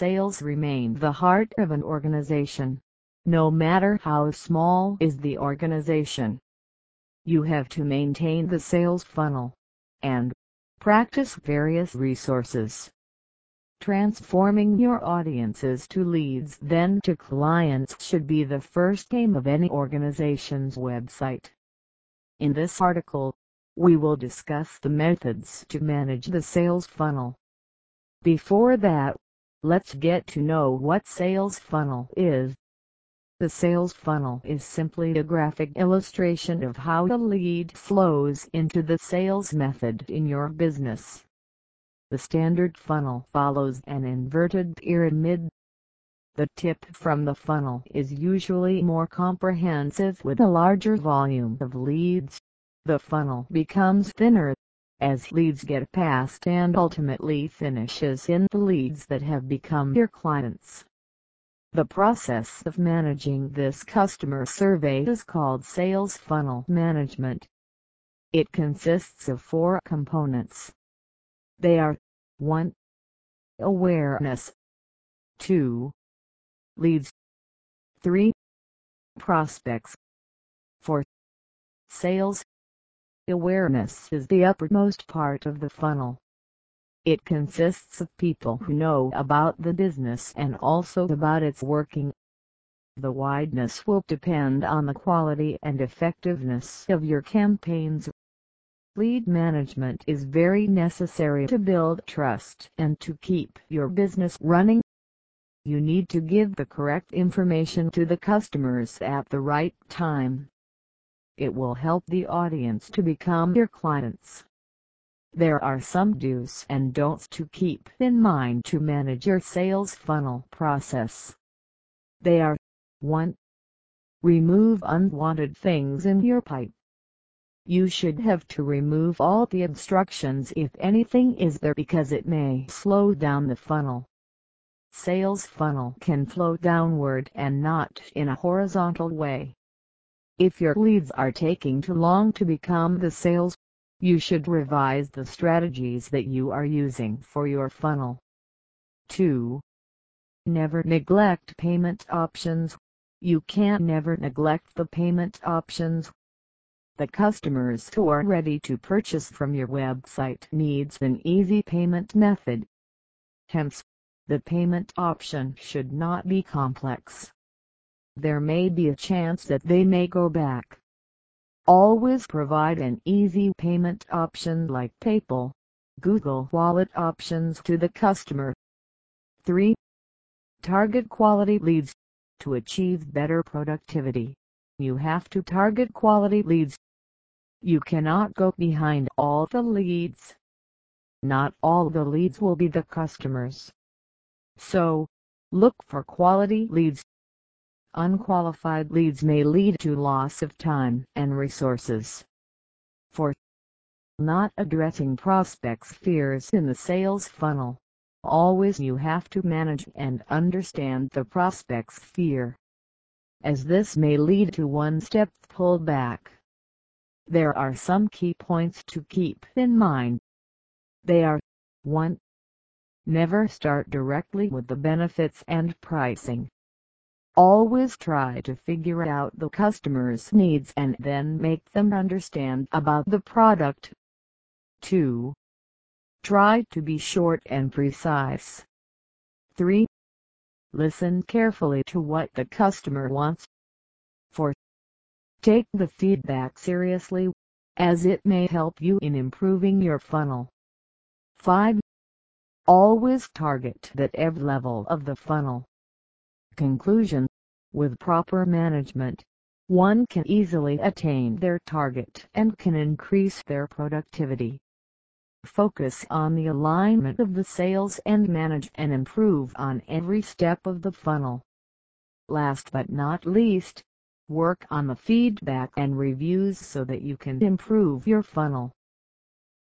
sales remain the heart of an organization, no matter how small is the organization. You have to maintain the sales funnel and practice various resources. Transforming your audiences to leads then to clients should be the first aim of any organization's website. In this article, we will discuss the methods to manage the sales funnel. Before that, let's get to know what sales funnel is. The sales funnel is simply a graphic illustration of how the lead flows into the sales method in your business. The standard funnel follows an inverted pyramid. The tip from the funnel is usually more comprehensive with a larger volume of leads. The funnel becomes thinner as leads get passed and ultimately finishes in the leads that have become your clients. The process of managing this customer survey is called sales funnel management. It consists of four components. They are 1. Awareness 2. Leads 3. Prospects 4. Sales Awareness is the uppermost part of the funnel. It consists of people who know about the business and also about its working. The wideness will depend on the quality and effectiveness of your campaigns. Lead management is very necessary to build trust and to keep your business running. You need to give the correct information to the customers at the right time. It will help the audience to become your clients. There are some do's and don'ts to keep in mind to manage your sales funnel process. They are 1. Remove unwanted things in your pipe. You should have to remove all the obstructions if anything is there because it may slow down the funnel. Sales funnel can flow downward and not in a horizontal way. If your leads are taking too long to become the sales you should revise the strategies that you are using for your funnel. 2. Never neglect payment options. You can never neglect the payment options. The customers who are ready to purchase from your website needs an easy payment method. Hence, the payment option should not be complex. There may be a chance that they may go back Always provide an easy payment option like PayPal, Google Wallet options to the customer. 3. Target quality leads. To achieve better productivity, you have to target quality leads. You cannot go behind all the leads. Not all the leads will be the customers. So, look for quality leads Unqualified leads may lead to loss of time and resources. 4. Not addressing prospects' fears in the sales funnel. Always you have to manage and understand the prospect's fear, as this may lead to one-step pullback. There are some key points to keep in mind. They are 1. Never start directly with the benefits and pricing. Always try to figure out the customer's needs and then make them understand about the product. 2. Try to be short and precise. 3. Listen carefully to what the customer wants. 4. Take the feedback seriously, as it may help you in improving your funnel. 5. Always target that every level of the funnel. Conclusion With proper management, one can easily attain their target and can increase their productivity. Focus on the alignment of the sales and manage and improve on every step of the funnel. Last but not least, work on the feedback and reviews so that you can improve your funnel.